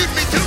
give me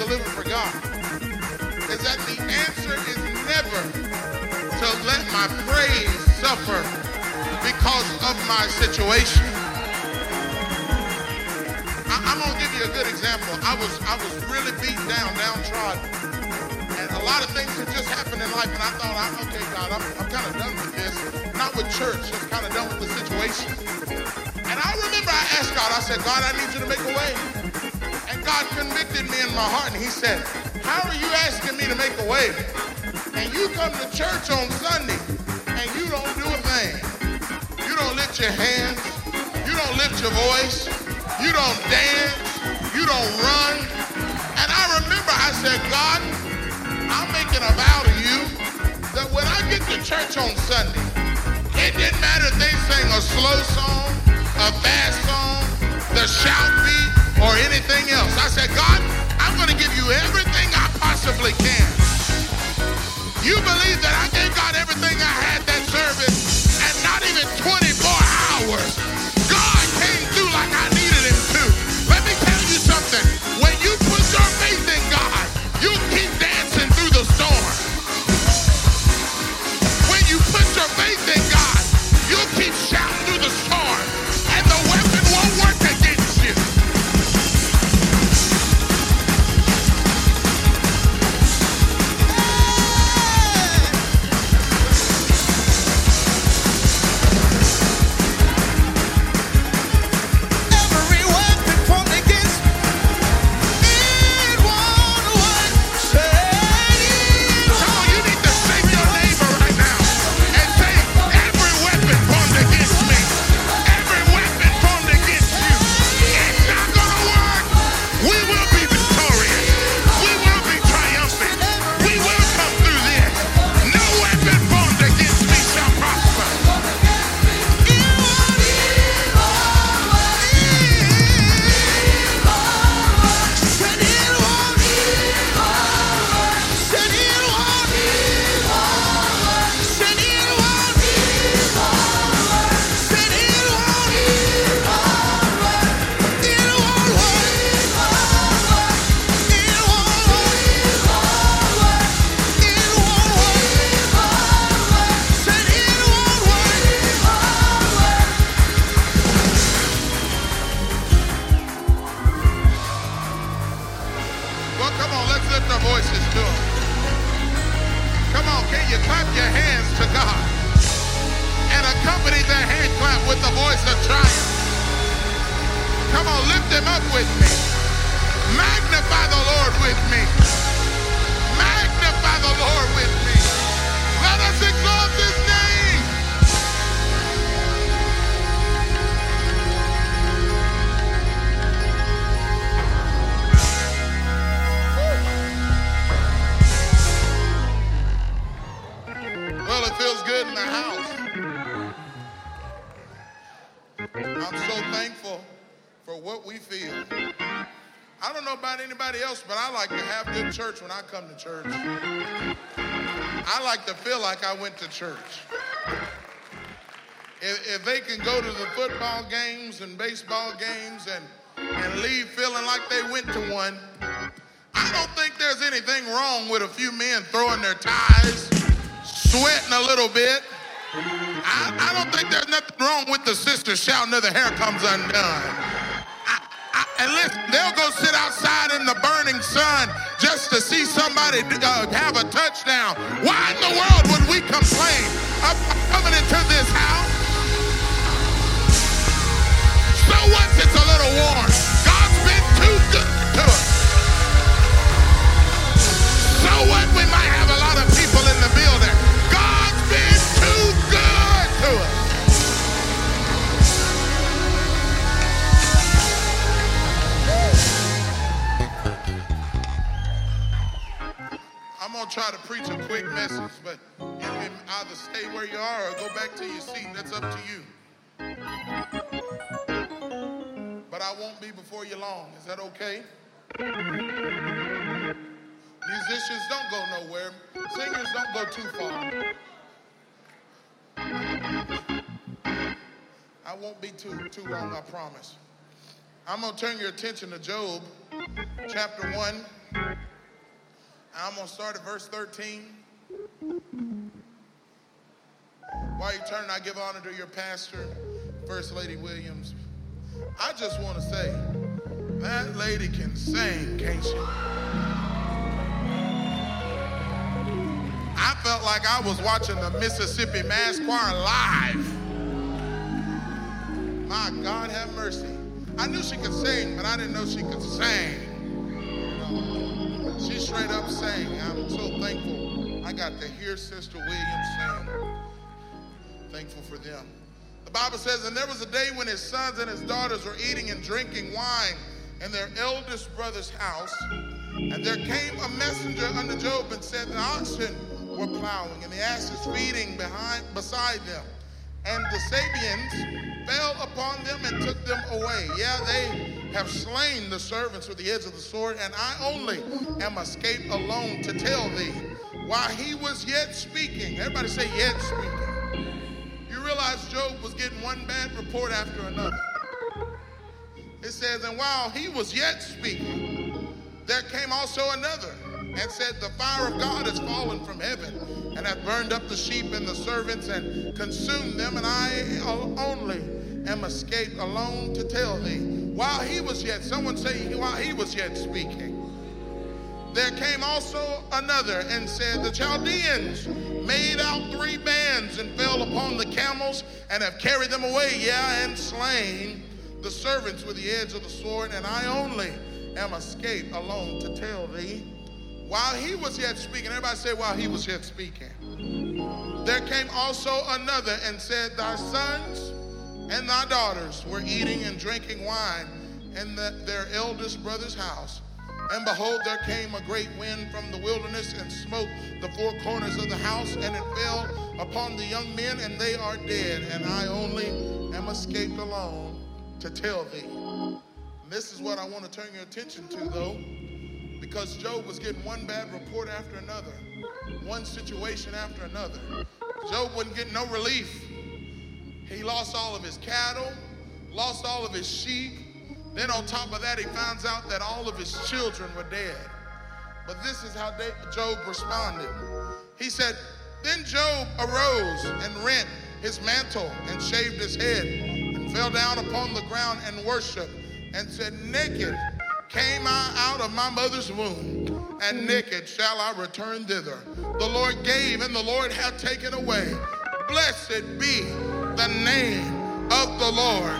to living for God is that the answer is never to let my praise suffer because of my situation. I, am gonna give you a good example. I was I was really beat down, downtrodden, and a lot of things had just happened in life. And I thought, I, okay, God, I'm, I'm kind of done with this. Not with church, just kind of done with the situation. And I remember I asked God. I said, God, I need you to make a way. God convicted me in my heart and he said, how are you asking me to make a way? And you come to church on Sunday and you don't do a thing. You don't lift your hands. You don't lift your voice. You don't dance. You don't run. And I remember I said, God, I'm making a vow to you that when I get to church on Sunday, it didn't matter if they sang a slow song, a fast song, the shout I said, God, I'm going to give you everything I possibly can. You believe that I gave God everything I had that service, and not even 24 feels good in the house. I'm so thankful for what we feel. I don't know about anybody else, but I like to have good church when I come to church. I like to feel like I went to church. If, if they can go to the football games and baseball games and, and leave feeling like they went to one, I don't think there's anything wrong with a few men throwing their ties, sweating a little bit. I, I don't think there's nothing wrong with the sister shouting till the hair comes undone. I, I, and listen, they'll go sit outside in the burning sun just to see somebody uh, have a touchdown. Why in the world would we complain about coming into this house? So what? It's a little warm. God's been too good to us. So what? We might the building. God's been too good to us. I'm gonna try to preach a quick message, but you can either stay where you are or go back to your seat. That's up to you. But I won't be before you long. Is that okay? Musicians don't go nowhere. Singers don't go too far. I won't be too too long, I promise. I'm gonna turn your attention to Job, chapter one. I'm gonna start at verse 13. While you turn, I give honor to your pastor, First Lady Williams. I just want to say, that lady can sing, can't she? I felt like I was watching the Mississippi Mass Choir live. My God have mercy. I knew she could sing, but I didn't know she could sing. She straight up sang. I'm so thankful I got to hear Sister Williams sing. Thankful for them. The Bible says, And there was a day when his sons and his daughters were eating and drinking wine in their eldest brother's house. And there came a messenger unto Job and said, oxen were plowing and the asses feeding behind beside them. And the Sabeans fell upon them and took them away. Yeah, they have slain the servants with the edge of the sword, and I only am escaped alone to tell thee. While he was yet speaking, everybody say, yet speaking. You realize Job was getting one bad report after another. It says, and while he was yet speaking, there came also another and said, The fire of God has fallen from heaven and hath burned up the sheep and the servants and consumed them, and I only am escaped alone to tell thee. While he was yet, someone say, while he was yet speaking, there came also another and said, The Chaldeans made out three bands and fell upon the camels and have carried them away, yeah, and slain the servants with the edge of the sword, and I only am escaped alone to tell thee. While he was yet speaking, everybody say, while he was yet speaking, there came also another and said, Thy sons and thy daughters were eating and drinking wine in the, their eldest brother's house. And behold, there came a great wind from the wilderness and smote the four corners of the house, and it fell upon the young men, and they are dead. And I only am escaped alone to tell thee. And this is what I want to turn your attention to, though, because Job was getting one bad report after another, one situation after another. Job wasn't getting no relief. He lost all of his cattle, lost all of his sheep. Then on top of that, he finds out that all of his children were dead. But this is how Job responded. He said, Then Job arose and rent his mantle and shaved his head and fell down upon the ground and worshiped and said, Naked came I out of my mother's womb, and naked shall I return thither. The Lord gave, and the Lord hath taken away. Blessed be the name of the Lord.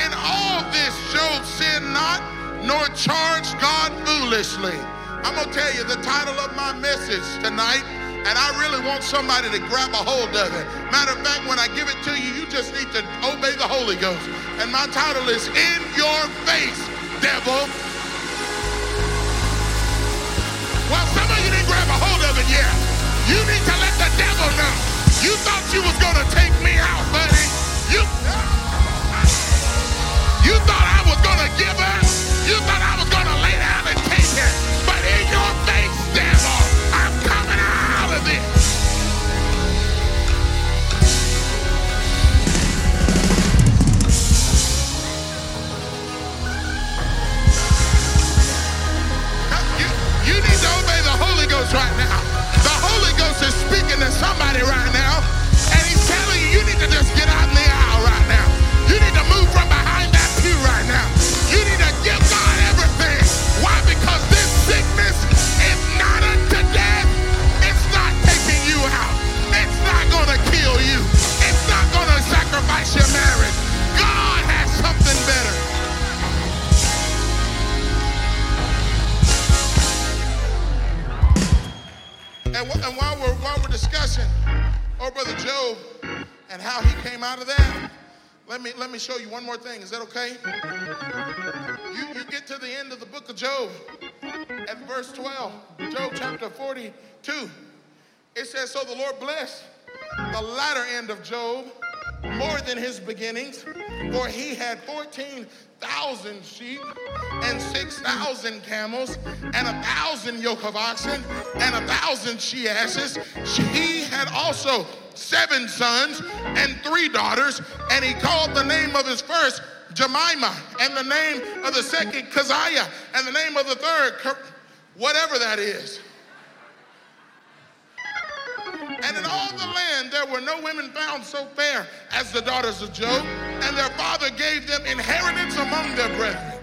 In all this, Job sinned not, nor charged God foolishly. I'm going to tell you the title of my message tonight, and I really want somebody to grab a hold of it. Matter of fact, when I give it to you, you just need to obey the Holy Ghost. And my title is In Your Face, Devil. You need to let the devil know. You thought you was going to take me out, buddy. You, you thought I was going to give up. You thought I was going to lay down and take it. But in your face, devil, I'm coming out of this. You, you need to obey the Holy Ghost right now. Holy Ghost is speaking to somebody right now, and he's telling you you need to just get out in the aisle right now. You need to move from behind that pew right now. You need to give God everything. Why? Because this sickness is not unto death. It's not taking you out. It's not going to kill you. It's not going to sacrifice your marriage. God has something better. And, wh- and while we're while we're discussing, oh brother Job, and how he came out of that, let me let me show you one more thing. Is that okay? You you get to the end of the book of Job, at verse 12, Job chapter 42. It says, "So the Lord blessed the latter end of Job more than his beginnings, for he had 14,000 sheep and 6,000 camels and a thousand yoke of oxen and a thousand she asses. He had also seven sons and three daughters, and he called the name of his first Jemima, and the name of the second Keziah, and the name of the third, whatever that is. And in all the land there were no women found so fair as the daughters of Job, and their father gave them inheritance among their brethren.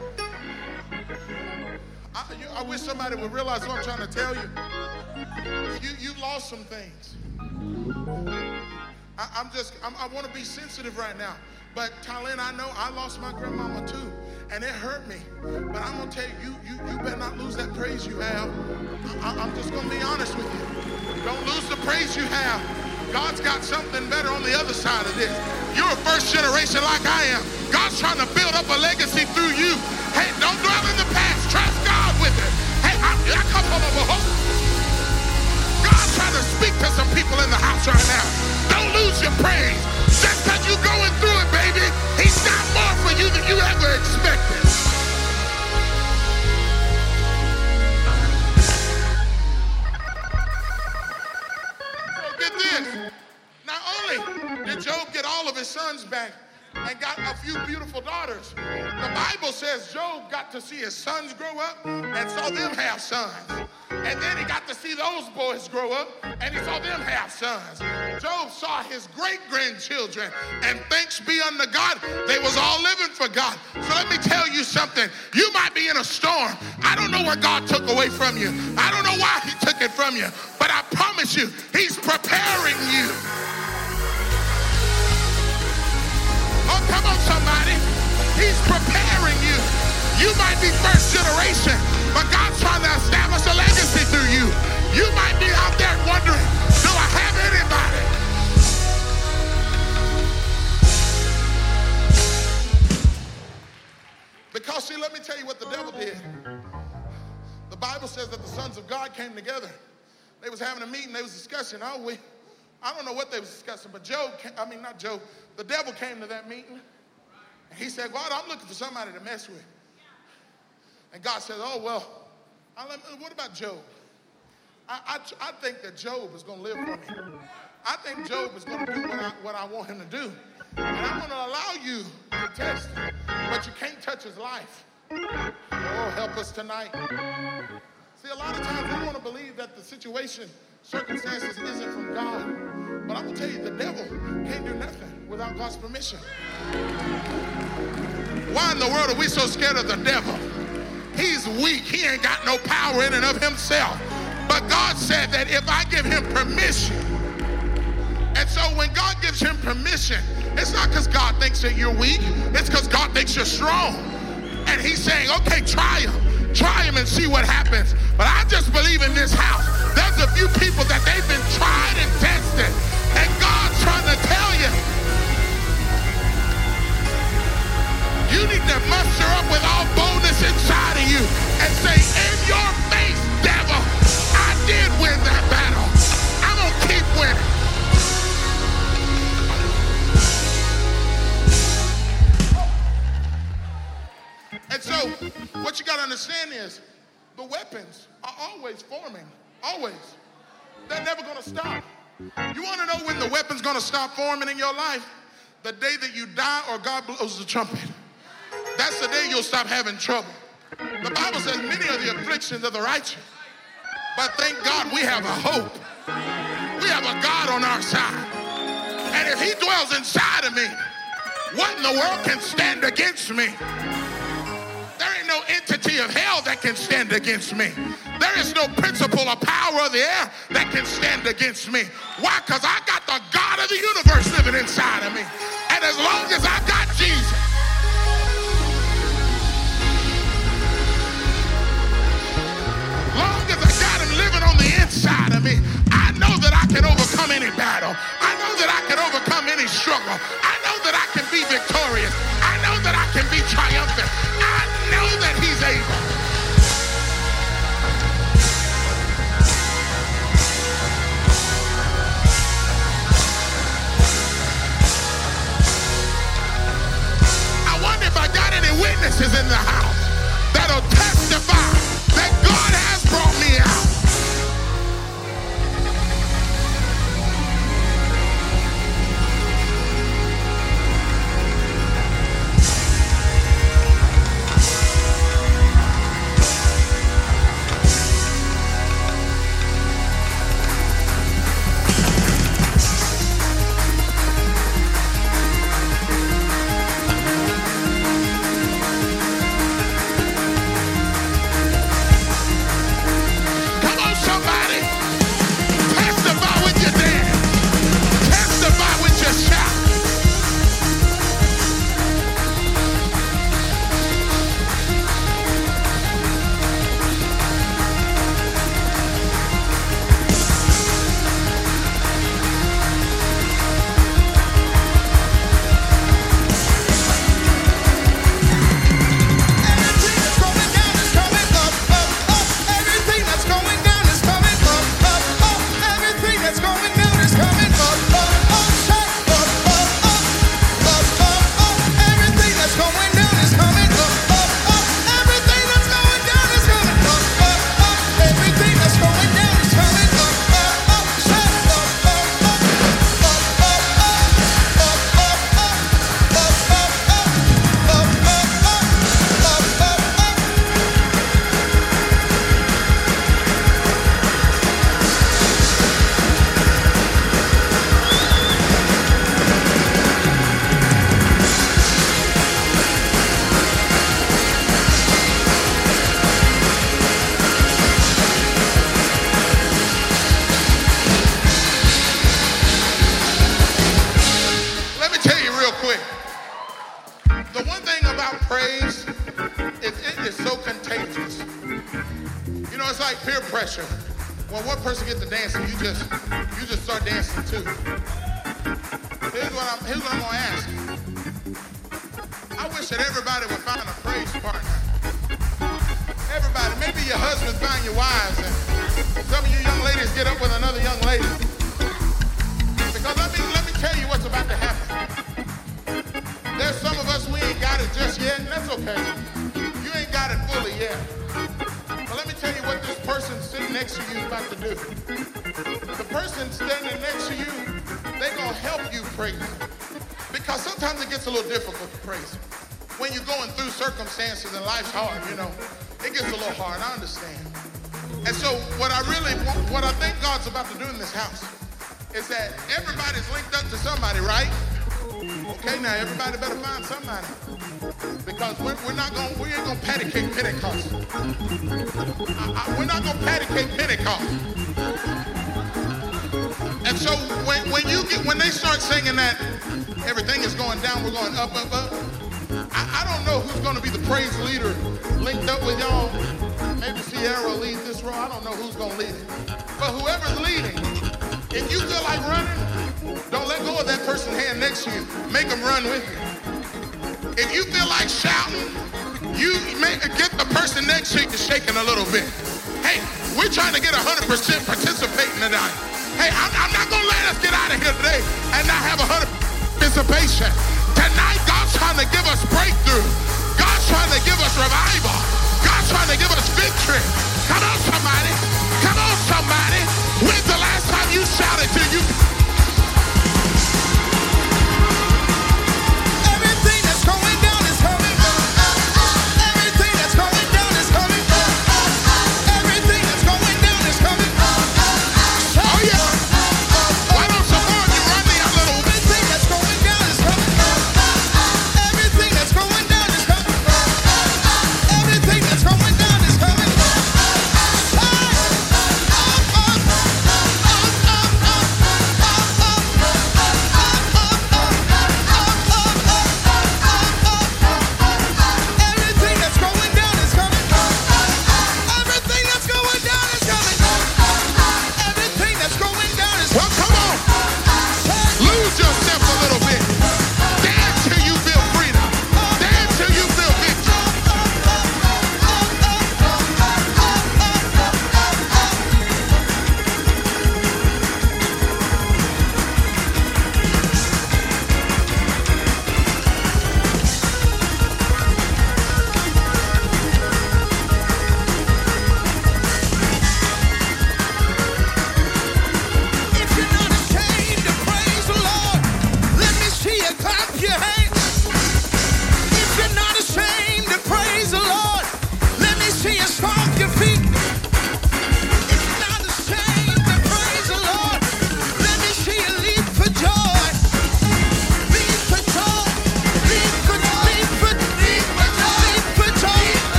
I, you- I wish somebody would realize what I'm trying to tell you. You, you lost some things. I, I'm just, I'm, I want to be sensitive right now. But Talin, I know I lost my grandmama too, and it hurt me. But I'm gonna tell you, you, you, better not lose that praise you have. I, I'm just gonna be honest with you. Don't lose the praise you have. God's got something better on the other side of this. You're a first generation like I am. God's trying to build up a legacy through you. Hey, don't dwell in the past. Trust God with it. Hey, I, I come from a hope. God's trying to speak to some people in the house right now. Don't lose your praise. Going through it, baby, he's got more for you than you ever expected. So few beautiful daughters, the Bible says Job got to see his sons grow up and saw them have sons. And then he got to see those boys grow up and he saw them have sons. Job saw his great grandchildren and thanks be unto God, they was all living for God. So let me tell you something. You might be in a storm. I don't know what God took away from you. I don't know why he took it from you. But I promise you, he's preparing you. Come on, somebody. He's preparing you. You might be first generation, but God's trying to establish a legacy through you. You might be out there wondering, do I have anybody? Because, see, let me tell you what the devil did. The Bible says that the sons of God came together. They was having a meeting. They was discussing, oh, we, I don't know what they was discussing, but Job, I mean, not Job, the devil came to that meeting. And he said, God, I'm looking for somebody to mess with. And God said, oh, well, what about Job? I, I, I think that Job is going to live for me. I think Job is going to do what I, what I want him to do. And I'm going to allow you to test him, but you can't touch his life. Oh, help us tonight. See, a lot of times we want to believe that the situation, circumstances isn't from God. But I'm going to tell you, the devil can't do nothing without God's permission. Why in the world are we so scared of the devil? He's weak. He ain't got no power in and of himself. But God said that if I give him permission, and so when God gives him permission, it's not because God thinks that you're weak, it's because God thinks you're strong. And he's saying, okay, try him. Try him and see what happens. But I just believe in this house. There's a few people that they've been tried and tested. And God's trying to tell you. You need to muster up with all boldness inside of you and say, in your face, devil, I did win that battle. I'm going to keep winning. And so, what you got to understand is the weapons are always forming. Always. They're never going to stop. You want to know when the weapon's going to stop forming in your life? The day that you die or God blows the trumpet. That's the day you'll stop having trouble. The Bible says many are the afflictions of the righteous. But thank God we have a hope. We have a God on our side. And if he dwells inside of me, what in the world can stand against me? There ain't no entity of hell that can stand against me. There is no principle or power of the air that can stand against me. Why? Because I got the God of the universe living inside of me. And as long as I got Jesus, long as I got him living on the inside of me, I know that I can overcome any battle. I know that I can overcome any struggle. I know that I can be victorious. I know that I can be triumphant. I know that he's able. Witnesses in the house that'll testify somebody, right? Okay, now everybody better find somebody. Because we're, we're not gonna, we ain't gonna patty cake Pentecost. I, I, we're not gonna patty cake Pentecost. And so when, when you get, when they start singing that everything is going down, we're going up, up, up. I, I don't know who's gonna be the praise leader linked up with y'all. Maybe Sierra leads this role. I don't know who's gonna lead it. But whoever's leading, if you feel like running, don't let go of that person's hand next to you. Make them run with you. If you feel like shouting, you get the person next to you shaking a little bit. Hey, we're trying to get 100% participating tonight. Hey, I'm, I'm not going to let us get out of here today and not have 100 participation. Tonight, God's trying to give us breakthrough. God's trying to give us revival. God's trying to give us victory. Come on, somebody. Come on, somebody. When's the last time you shouted till you